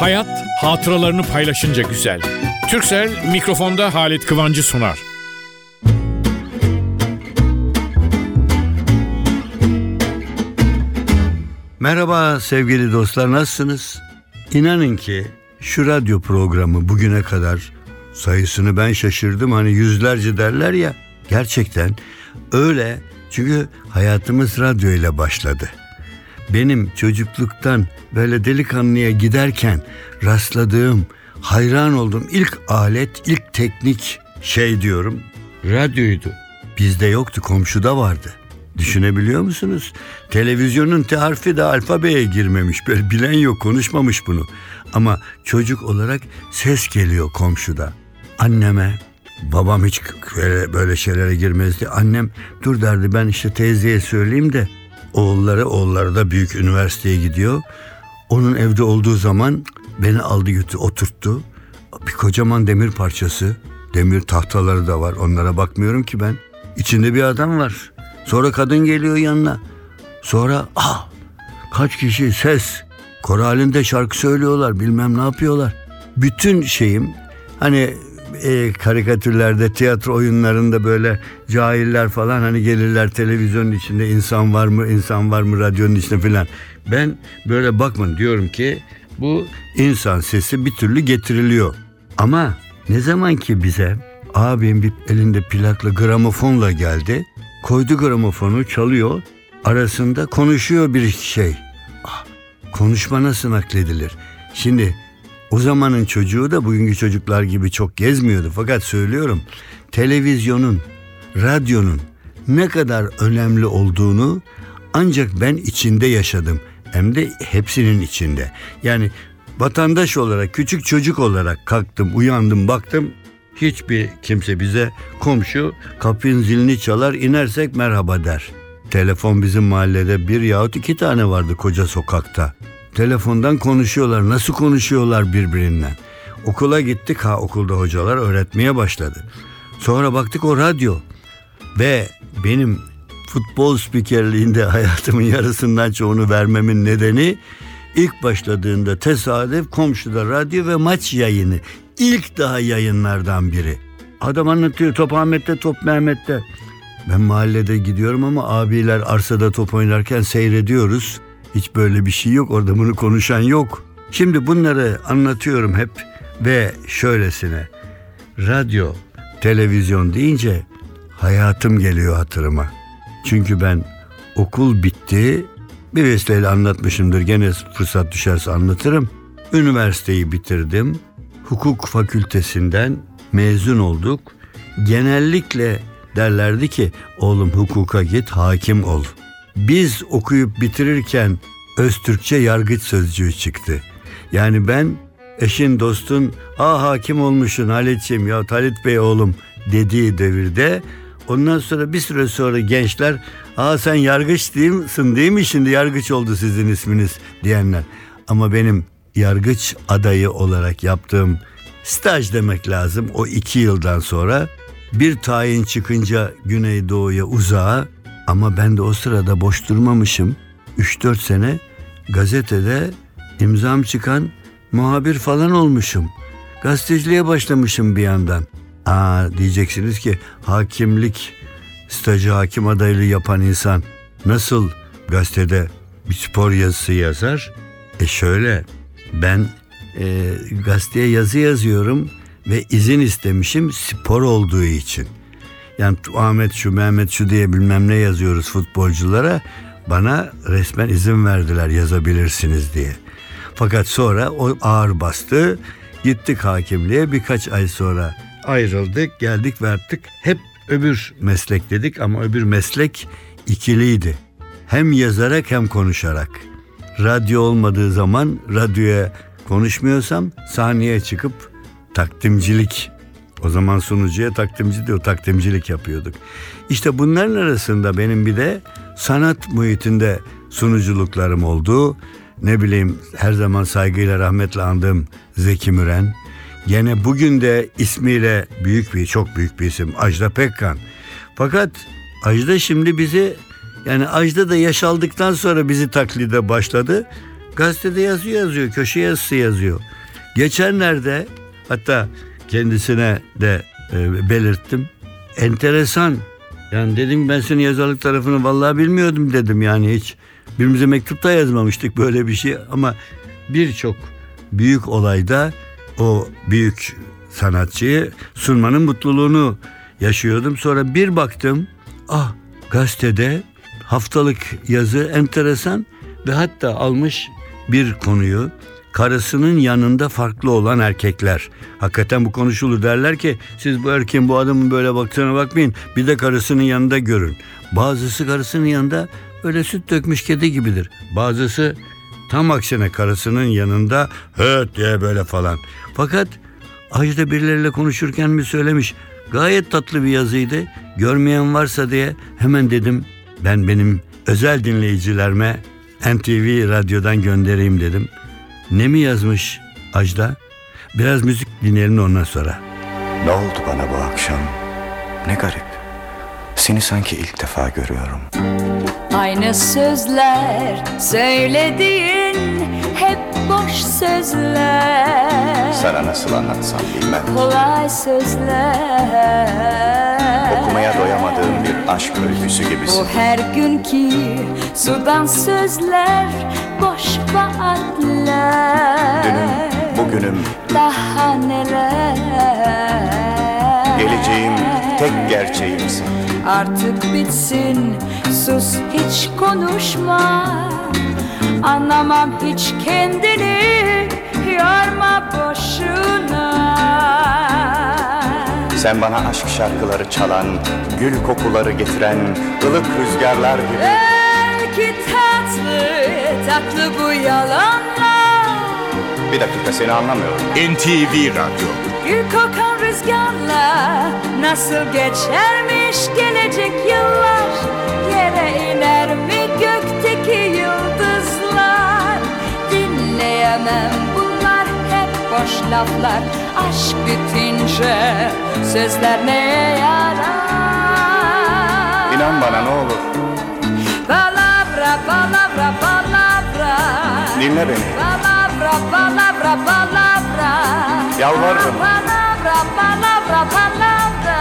Hayat hatıralarını paylaşınca güzel. Türksel mikrofonda Halit Kıvancı sunar. Merhaba sevgili dostlar nasılsınız? İnanın ki şu radyo programı bugüne kadar sayısını ben şaşırdım hani yüzlerce derler ya gerçekten öyle çünkü hayatımız radyo ile başladı. Benim çocukluktan böyle delikanlıya giderken rastladığım, hayran olduğum ilk alet, ilk teknik şey diyorum radyoydu. Bizde yoktu, komşuda vardı. Düşünebiliyor musunuz? Televizyonun T harfi de alfabeye girmemiş. Böyle bilen yok, konuşmamış bunu. Ama çocuk olarak ses geliyor komşuda. Anneme, babam hiç böyle, böyle şeylere girmezdi. Annem dur derdi ben işte teyzeye söyleyeyim de oğulları oğulları da büyük üniversiteye gidiyor. Onun evde olduğu zaman beni aldı götü oturttu. Bir kocaman demir parçası. Demir tahtaları da var. Onlara bakmıyorum ki ben. İçinde bir adam var. Sonra kadın geliyor yanına. Sonra ah kaç kişi ses. Koro halinde şarkı söylüyorlar bilmem ne yapıyorlar. Bütün şeyim hani e, karikatürlerde, tiyatro oyunlarında böyle cahiller falan hani gelirler televizyonun içinde insan var mı, insan var mı radyonun içinde filan. Ben böyle bakmayın diyorum ki bu insan sesi bir türlü getiriliyor. Ama ne zaman ki bize abim bir elinde plakla gramofonla geldi. Koydu gramofonu çalıyor. Arasında konuşuyor bir şey. Ah, konuşma nasıl nakledilir? Şimdi o zamanın çocuğu da bugünkü çocuklar gibi çok gezmiyordu. Fakat söylüyorum televizyonun, radyonun ne kadar önemli olduğunu ancak ben içinde yaşadım. Hem de hepsinin içinde. Yani vatandaş olarak, küçük çocuk olarak kalktım, uyandım, baktım. Hiçbir kimse bize komşu kapının zilini çalar, inersek merhaba der. Telefon bizim mahallede bir yahut iki tane vardı koca sokakta. Telefondan konuşuyorlar. Nasıl konuşuyorlar birbirinden? Okula gittik ha okulda hocalar öğretmeye başladı. Sonra baktık o radyo. Ve benim futbol spikerliğinde hayatımın yarısından çoğunu vermemin nedeni ilk başladığında tesadüf komşuda radyo ve maç yayını. İlk daha yayınlardan biri. Adam anlatıyor top Ahmet'te top Mehmet'te. Ben mahallede gidiyorum ama abiler arsada top oynarken seyrediyoruz. Hiç böyle bir şey yok. Orada bunu konuşan yok. Şimdi bunları anlatıyorum hep ve şöylesine. Radyo, televizyon deyince hayatım geliyor hatırıma. Çünkü ben okul bitti. Bir vesileyle anlatmışımdır. Gene fırsat düşerse anlatırım. Üniversiteyi bitirdim. Hukuk fakültesinden mezun olduk. Genellikle derlerdi ki oğlum hukuka git hakim ol. Biz okuyup bitirirken Öztürkçe yargıç sözcüğü çıktı. Yani ben eşin dostun ah hakim olmuşsun Halit'ciğim ya Halit Bey oğlum dediği devirde ondan sonra bir süre sonra gençler aa sen yargıç değil misin değil mi şimdi yargıç oldu sizin isminiz diyenler. Ama benim yargıç adayı olarak yaptığım staj demek lazım o iki yıldan sonra bir tayin çıkınca Güneydoğu'ya uzağa ama ben de o sırada boş durmamışım. 3-4 sene gazetede imzam çıkan muhabir falan olmuşum. Gazeteciliğe başlamışım bir yandan. Aa diyeceksiniz ki hakimlik stajı hakim adaylığı yapan insan nasıl gazetede bir spor yazısı yazar? E şöyle ben e, gazeteye yazı yazıyorum ve izin istemişim spor olduğu için. Yani Ahmet şu Mehmet şu diye bilmem ne yazıyoruz futbolculara. Bana resmen izin verdiler yazabilirsiniz diye. Fakat sonra o ağır bastı. Gittik hakimliğe birkaç ay sonra ayrıldık geldik verdik. Hep öbür meslek dedik ama öbür meslek ikiliydi. Hem yazarak hem konuşarak. Radyo olmadığı zaman radyoya konuşmuyorsam sahneye çıkıp takdimcilik o zaman sunucuya takdimci diyor takdimcilik yapıyorduk. İşte bunların arasında benim bir de sanat muhitinde sunuculuklarım oldu. Ne bileyim her zaman saygıyla rahmetle andığım Zeki Müren. Gene bugün de ismiyle büyük bir çok büyük bir isim Ajda Pekkan. Fakat Ajda şimdi bizi yani Ajda da yaş aldıktan sonra bizi taklide başladı. Gazetede yazı yazıyor, köşe yazısı yazıyor. Geçenlerde hatta kendisine de e, belirttim. Enteresan. Yani dedim ben senin yazarlık tarafını vallahi bilmiyordum dedim yani hiç. Birbirimize mektup da yazmamıştık böyle bir şey ama birçok büyük olayda o büyük sanatçıyı sunmanın mutluluğunu yaşıyordum. Sonra bir baktım ah gazetede haftalık yazı enteresan ve hatta almış bir konuyu karısının yanında farklı olan erkekler. Hakikaten bu konuşulur derler ki siz bu erkeğin bu adamın böyle baktığına bakmayın bir de karısının yanında görün. Bazısı karısının yanında böyle süt dökmüş kedi gibidir. Bazısı tam aksine karısının yanında höt diye böyle falan. Fakat Ajda birileriyle konuşurken mi söylemiş gayet tatlı bir yazıydı. Görmeyen varsa diye hemen dedim ben benim özel dinleyicilerime NTV radyodan göndereyim dedim. Ne mi yazmış Ajda? Biraz müzik dinleyelim de ondan sonra. Ne oldu bana bu akşam? Ne garip. Seni sanki ilk defa görüyorum. Aynı sözler söylediğin hep boş sözler Sana nasıl anlatsam bilmem. Kolay sözler Okumaya doyamadığım bir aşk öyküsü gibisin. Bu her günkü sudan sözler boş vaatler Dünüm, bugünüm, Daha neler? Geleceğim, tek gerçeğimsin. Artık bitsin sus hiç konuşma. Anlamam hiç kendini yorma boşuna. Sen bana aşk şarkıları çalan, gül kokuları getiren, ılık rüzgarlar gibi. Belki tatlı tatlı bu yalanlar Bir dakika seni anlamıyorum. NTV Radyo. Gül kokan rüzgarla nasıl geçermiş gelecek yıllar? Yere iner mi gökteki yıldızlar? Dinleyemem bunlar hep boş laflar. Aşk bitince sözler neye yarar? İnan bana ne olur, Palavra, palavra, palavra dinle beni. Palavra, palavra, palavra Yalvarırım. Palavra, palavra, palavra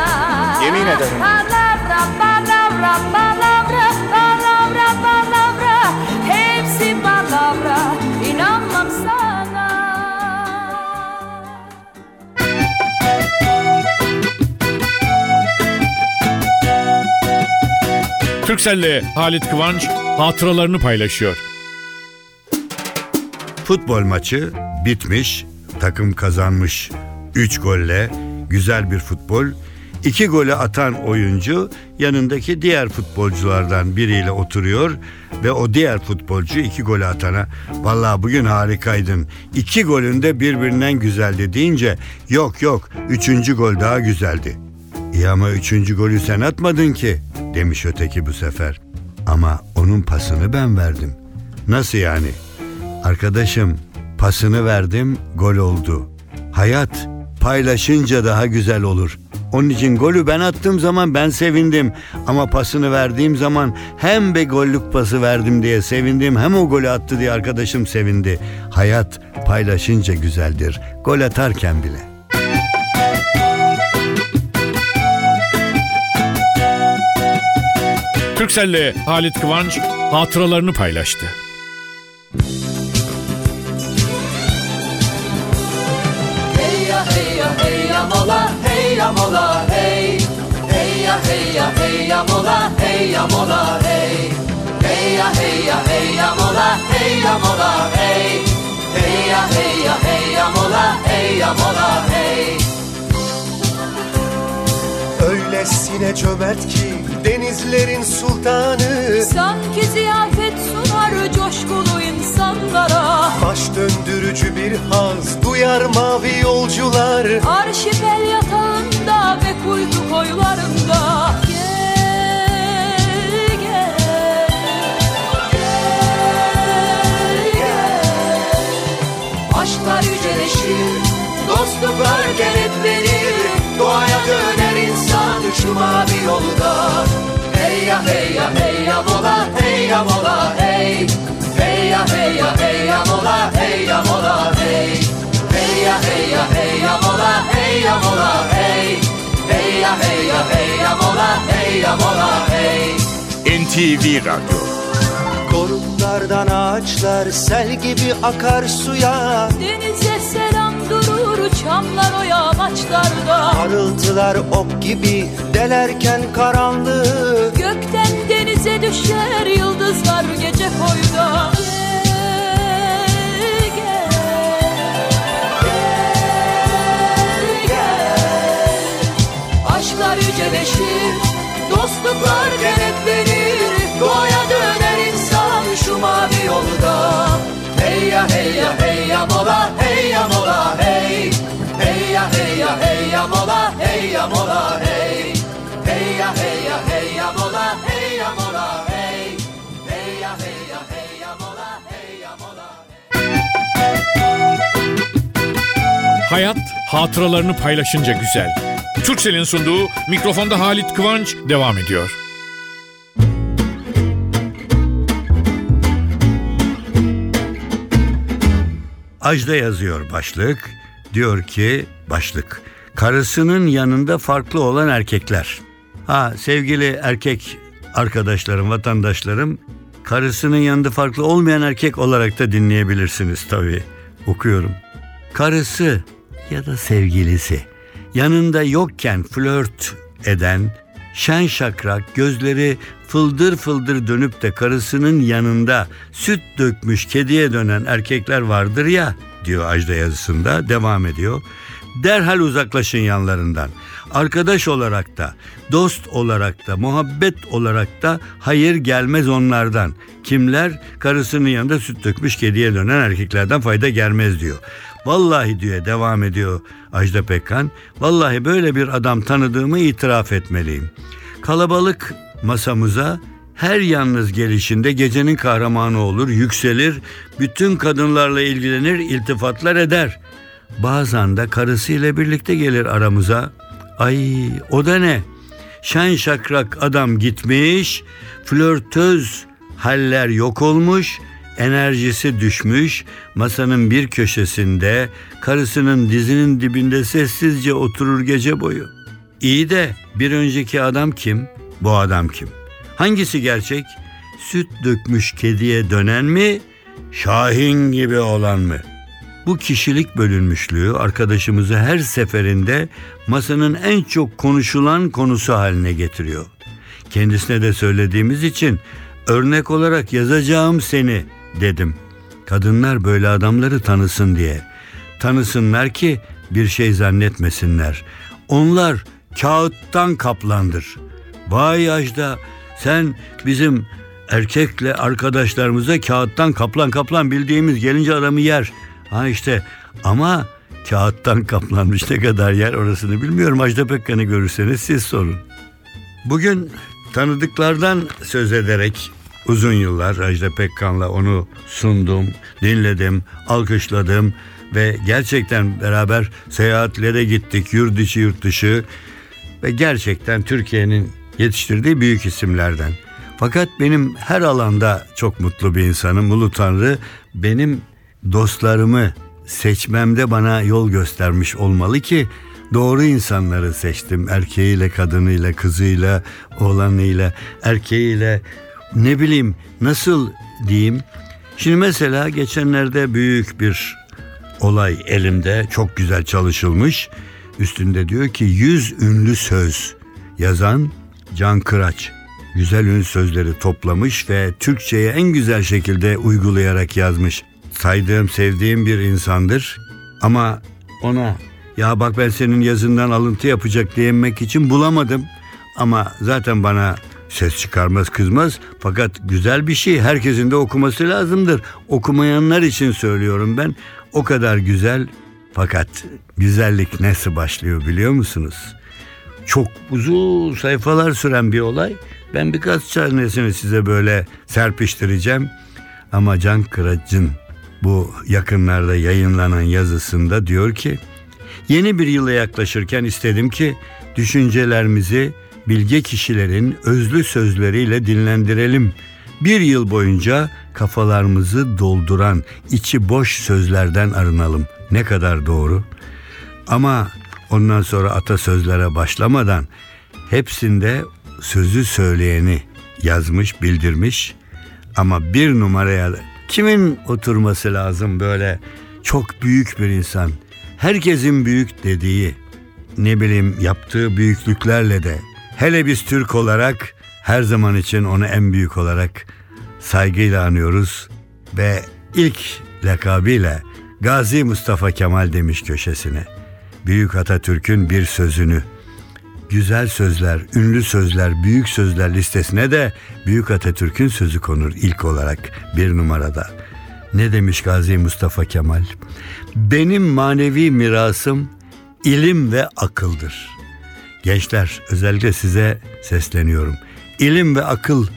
Yemin ederim. Palavra, palavra, palavra Palavra, palavra Hepsi palavra İnanmam sana Türkcell'le Halit Kıvanç hatıralarını paylaşıyor. Futbol maçı bitmiş, takım kazanmış. 3 golle güzel bir futbol. İki golü atan oyuncu yanındaki diğer futbolculardan biriyle oturuyor ve o diğer futbolcu iki golü atana vallahi bugün harikaydın. İki golün de birbirinden güzeldi deyince yok yok üçüncü gol daha güzeldi. İyi ama üçüncü golü sen atmadın ki demiş öteki bu sefer. Ama onun pasını ben verdim. Nasıl yani? Arkadaşım pasını verdim gol oldu. Hayat paylaşınca daha güzel olur. Onun için golü ben attığım zaman ben sevindim. Ama pasını verdiğim zaman hem be gollük pası verdim diye sevindim hem o golü attı diye arkadaşım sevindi. Hayat paylaşınca güzeldir. Gol atarken bile. Türkcell'le Halit Kıvanç hatıralarını paylaştı. Ya mola hey. Hey ya hey ya hey ya mola hey ya mola hey. Hey ya hey ya hey ya mola hey ya mola hey. Hey ya hey ya hey ya mola hey ya mola hey. Öylesine cömert ki denizlerin sultanı. Sanki ziyafet sunar coşkulu insanlara. Baş döndürücü bir haz duyar mavi yolcular. Arşipel yatağında ve kuytu koylarında. Gel, gel, gel, gel Aşklar yüceleşir, dostluk örgenetlenir Doğaya döner insan şu mavi yolda. Hey ya hey ya hey ya mola hey ya mola hey. Hey ya hey ya hey ya mola hey ya mola hey. Hey ya hey ya hey ya mola hey ya mola. NTV Radyo. Doruklardan ağaçlar sel gibi akar suya. Denize selam durur çamlar o yamaçlarda Parıltılar ok gibi delerken karanlığı. Gökten denize düşer yıldızlar gece koyda. Gel, gel, gel, gel. Aşklar yüceleşir, dostluklar kenetlenir Doğaya döner insan şu mavi yolda. Hey ya hey ya hey ya mola hey ya mola hey. Hey ya hey ya hey ya mola hey ya mola hey. Hey ya hey ya hey ya mola hey ya mola hey. Hey ya hey ya hey ya mola hey. Hayat hatıralarını paylaşınca güzel. Türksel'in sunduğu mikrofonda Halit Kıvanç devam ediyor. Ajda yazıyor başlık. Diyor ki başlık. Karısının yanında farklı olan erkekler. Ha sevgili erkek arkadaşlarım, vatandaşlarım karısının yanında farklı olmayan erkek olarak da dinleyebilirsiniz tabii. Okuyorum. Karısı ya da sevgilisi yanında yokken flört eden şen şakrak gözleri fıldır fıldır dönüp de karısının yanında süt dökmüş kediye dönen erkekler vardır ya diyor Ajda yazısında devam ediyor. Derhal uzaklaşın yanlarından. Arkadaş olarak da, dost olarak da, muhabbet olarak da hayır gelmez onlardan. Kimler? Karısının yanında süt dökmüş kediye dönen erkeklerden fayda gelmez diyor. Vallahi diyor devam ediyor Ajda Pekkan. Vallahi böyle bir adam tanıdığımı itiraf etmeliyim. Kalabalık masamıza her yalnız gelişinde gecenin kahramanı olur, yükselir, bütün kadınlarla ilgilenir, iltifatlar eder. Bazen de karısıyla birlikte gelir aramıza. Ay o da ne? Şen şakrak adam gitmiş, flörtöz haller yok olmuş, enerjisi düşmüş, masanın bir köşesinde karısının dizinin dibinde sessizce oturur gece boyu. İyi de bir önceki adam kim? Bu adam kim? Hangisi gerçek? Süt dökmüş kediye dönen mi? Şahin gibi olan mı? Bu kişilik bölünmüşlüğü arkadaşımızı her seferinde masanın en çok konuşulan konusu haline getiriyor. Kendisine de söylediğimiz için örnek olarak yazacağım seni dedim. Kadınlar böyle adamları tanısın diye. Tanısınlar ki bir şey zannetmesinler. Onlar kağıttan kaplandır. Vay Ajda sen bizim erkekle arkadaşlarımıza kağıttan kaplan kaplan bildiğimiz gelince adamı yer. Ha işte ama kağıttan kaplanmış ne kadar yer orasını bilmiyorum. Ajda Pekkan'ı görürseniz siz sorun. Bugün tanıdıklardan söz ederek uzun yıllar Ajda Pekkan'la onu sundum, dinledim, alkışladım ve gerçekten beraber seyahatlere gittik yurt içi yurt dışı ve gerçekten Türkiye'nin yetiştirdiği büyük isimlerden. Fakat benim her alanda çok mutlu bir insanım. Ulu Tanrı benim dostlarımı seçmemde bana yol göstermiş olmalı ki doğru insanları seçtim. Erkeğiyle, kadınıyla, kızıyla, oğlanıyla, erkeğiyle ne bileyim nasıl diyeyim. Şimdi mesela geçenlerde büyük bir olay elimde çok güzel çalışılmış. Üstünde diyor ki 100 ünlü söz yazan Can Kıraç. Güzel ün sözleri toplamış ve Türkçe'ye en güzel şekilde uygulayarak yazmış. Saydığım, sevdiğim bir insandır. Ama ona ya bak ben senin yazından alıntı yapacak diyemek için bulamadım. Ama zaten bana ses çıkarmaz kızmaz fakat güzel bir şey herkesin de okuması lazımdır. Okumayanlar için söylüyorum ben o kadar güzel fakat güzellik nasıl başlıyor biliyor musunuz? Çok uzun sayfalar süren bir olay. Ben birkaç tanesini size böyle serpiştireceğim. Ama Can Kıraç'ın bu yakınlarda yayınlanan yazısında diyor ki Yeni bir yıla yaklaşırken istedim ki düşüncelerimizi bilge kişilerin özlü sözleriyle dinlendirelim. Bir yıl boyunca kafalarımızı dolduran içi boş sözlerden arınalım. Ne kadar doğru. Ama ondan sonra atasözlere başlamadan hepsinde sözü söyleyeni yazmış, bildirmiş. Ama bir numaraya kimin oturması lazım böyle çok büyük bir insan. Herkesin büyük dediği, ne bileyim yaptığı büyüklüklerle de hele biz Türk olarak her zaman için onu en büyük olarak saygıyla anıyoruz ve ilk lakabıyla Gazi Mustafa Kemal demiş köşesine. Büyük Atatürk'ün bir sözünü güzel sözler, ünlü sözler, büyük sözler listesine de Büyük Atatürk'ün sözü konur ilk olarak bir numarada. Ne demiş Gazi Mustafa Kemal? Benim manevi mirasım ilim ve akıldır. Gençler özellikle size sesleniyorum. İlim ve akıl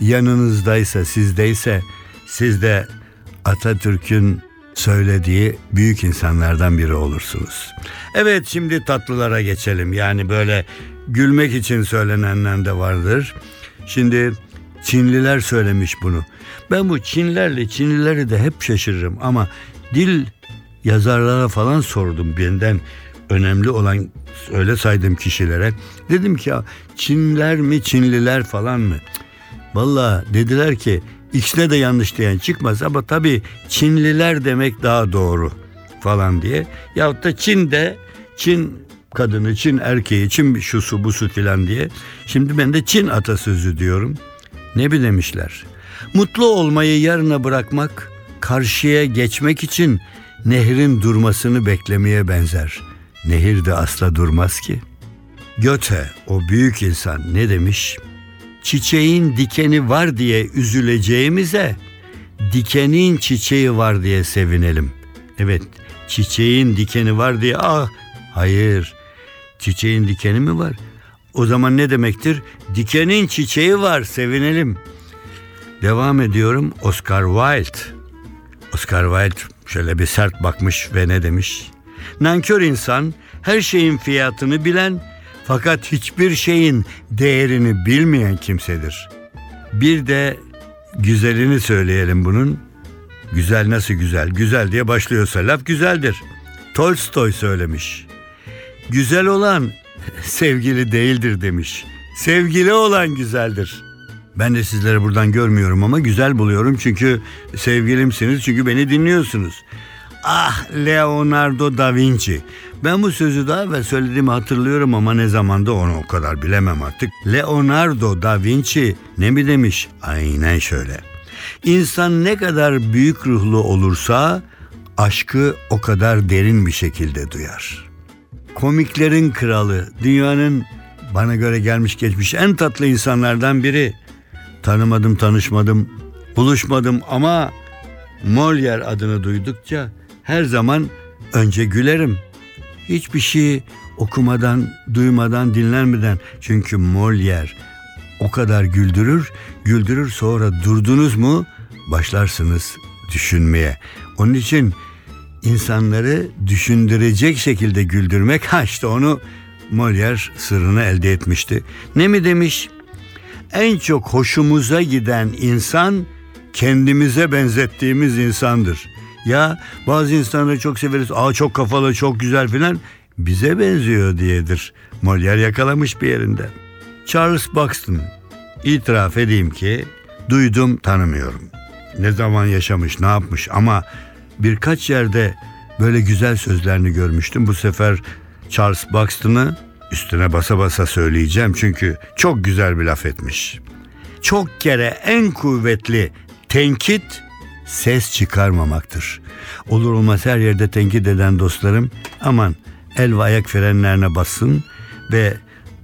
yanınızdaysa, sizdeyse siz de Atatürk'ün söylediği büyük insanlardan biri olursunuz. Evet şimdi tatlılara geçelim. Yani böyle gülmek için söylenenler de vardır. Şimdi Çinliler söylemiş bunu. Ben bu Çinlerle Çinlileri de hep şaşırırım ama dil yazarlara falan sordum benden önemli olan öyle saydığım kişilere. Dedim ki Çinler mi Çinliler falan mı? Valla dediler ki İkisine de yanlış diyen çıkmaz ama tabii Çinliler demek daha doğru falan diye. Yahut da Çin'de Çin kadını, Çin erkeği, Çin şusu busu filan diye. Şimdi ben de Çin atasözü diyorum. Ne bilemişler? Mutlu olmayı yarına bırakmak, karşıya geçmek için nehrin durmasını beklemeye benzer. Nehir de asla durmaz ki. Göte, o büyük insan ne demiş? çiçeğin dikeni var diye üzüleceğimize dikenin çiçeği var diye sevinelim. Evet, çiçeğin dikeni var diye ah hayır. Çiçeğin dikeni mi var? O zaman ne demektir? Dikenin çiçeği var, sevinelim. Devam ediyorum. Oscar Wilde. Oscar Wilde şöyle bir sert bakmış ve ne demiş? Nankör insan her şeyin fiyatını bilen fakat hiçbir şeyin değerini bilmeyen kimsedir. Bir de güzelini söyleyelim bunun. Güzel nasıl güzel? Güzel diye başlıyorsa laf güzeldir. Tolstoy söylemiş. Güzel olan sevgili değildir demiş. Sevgili olan güzeldir. Ben de sizleri buradan görmüyorum ama güzel buluyorum çünkü sevgilimsiniz çünkü beni dinliyorsunuz. Ah Leonardo da Vinci. Ben bu sözü daha evvel söylediğimi hatırlıyorum ama ne zamanda onu o kadar bilemem artık. Leonardo da Vinci ne mi demiş? Aynen şöyle. İnsan ne kadar büyük ruhlu olursa aşkı o kadar derin bir şekilde duyar. Komiklerin kralı, dünyanın bana göre gelmiş geçmiş en tatlı insanlardan biri. Tanımadım, tanışmadım, buluşmadım ama Molière adını duydukça her zaman önce gülerim. Hiçbir şey okumadan, duymadan, dinlenmeden. Çünkü Molière o kadar güldürür, güldürür sonra durdunuz mu başlarsınız düşünmeye. Onun için insanları düşündürecek şekilde güldürmek ha işte onu Molière sırrını elde etmişti. Ne mi demiş? En çok hoşumuza giden insan kendimize benzettiğimiz insandır. Ya bazı insanları çok severiz. Aa çok kafalı, çok güzel filan. Bize benziyor diyedir. Molière yakalamış bir yerinde. Charles Buxton. İtiraf edeyim ki duydum tanımıyorum. Ne zaman yaşamış, ne yapmış ama birkaç yerde böyle güzel sözlerini görmüştüm. Bu sefer Charles Buxton'ı üstüne basa basa söyleyeceğim çünkü çok güzel bir laf etmiş. Çok kere en kuvvetli tenkit ses çıkarmamaktır. Olur olmaz her yerde tenkit eden dostlarım aman el ve ayak frenlerine bassın ve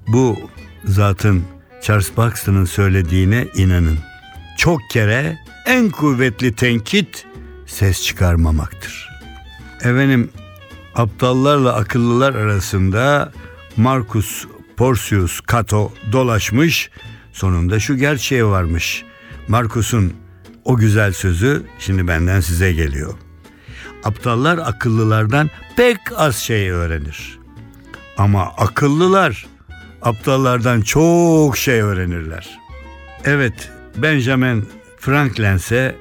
bu zatın Charles Buxton'ın söylediğine inanın. Çok kere en kuvvetli tenkit ses çıkarmamaktır. Efendim aptallarla akıllılar arasında Marcus Porcius Cato dolaşmış sonunda şu gerçeğe varmış. Marcus'un o güzel sözü şimdi benden size geliyor. Aptallar akıllılardan pek az şey öğrenir. Ama akıllılar aptallardan çok şey öğrenirler. Evet, Benjamin Franklin'se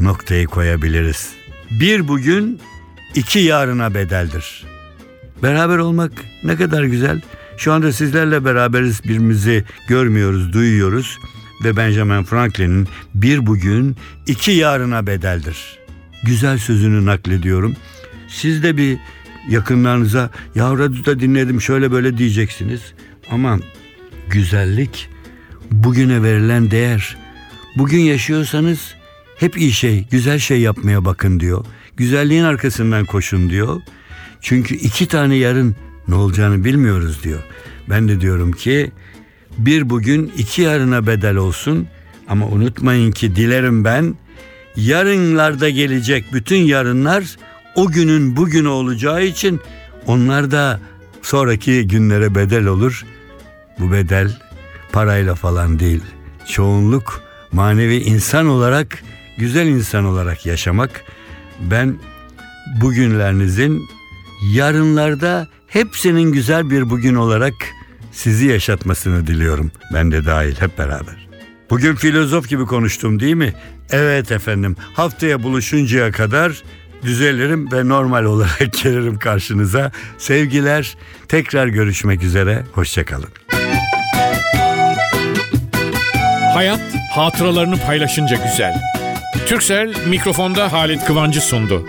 noktayı koyabiliriz. Bir bugün iki yarına bedeldir. Beraber olmak ne kadar güzel. Şu anda sizlerle beraberiz birbirimizi görmüyoruz, duyuyoruz ve Benjamin Franklin'in bir bugün iki yarına bedeldir. Güzel sözünü naklediyorum. Siz de bir yakınlarınıza ya radyoda dinledim şöyle böyle diyeceksiniz. Ama güzellik bugüne verilen değer. Bugün yaşıyorsanız hep iyi şey, güzel şey yapmaya bakın diyor. Güzelliğin arkasından koşun diyor. Çünkü iki tane yarın ne olacağını bilmiyoruz diyor. Ben de diyorum ki bir bugün iki yarına bedel olsun ama unutmayın ki dilerim ben yarınlarda gelecek bütün yarınlar o günün bugünü olacağı için onlar da sonraki günlere bedel olur. Bu bedel parayla falan değil. Çoğunluk manevi insan olarak, güzel insan olarak yaşamak. Ben bugünlerinizin yarınlarda hepsinin güzel bir bugün olarak sizi yaşatmasını diliyorum. Ben de dahil hep beraber. Bugün filozof gibi konuştum değil mi? Evet efendim. Haftaya buluşuncaya kadar düzelirim ve normal olarak gelirim karşınıza. Sevgiler. Tekrar görüşmek üzere. Hoşçakalın. Hayat hatıralarını paylaşınca güzel. Türksel mikrofonda Halit Kıvancı sundu.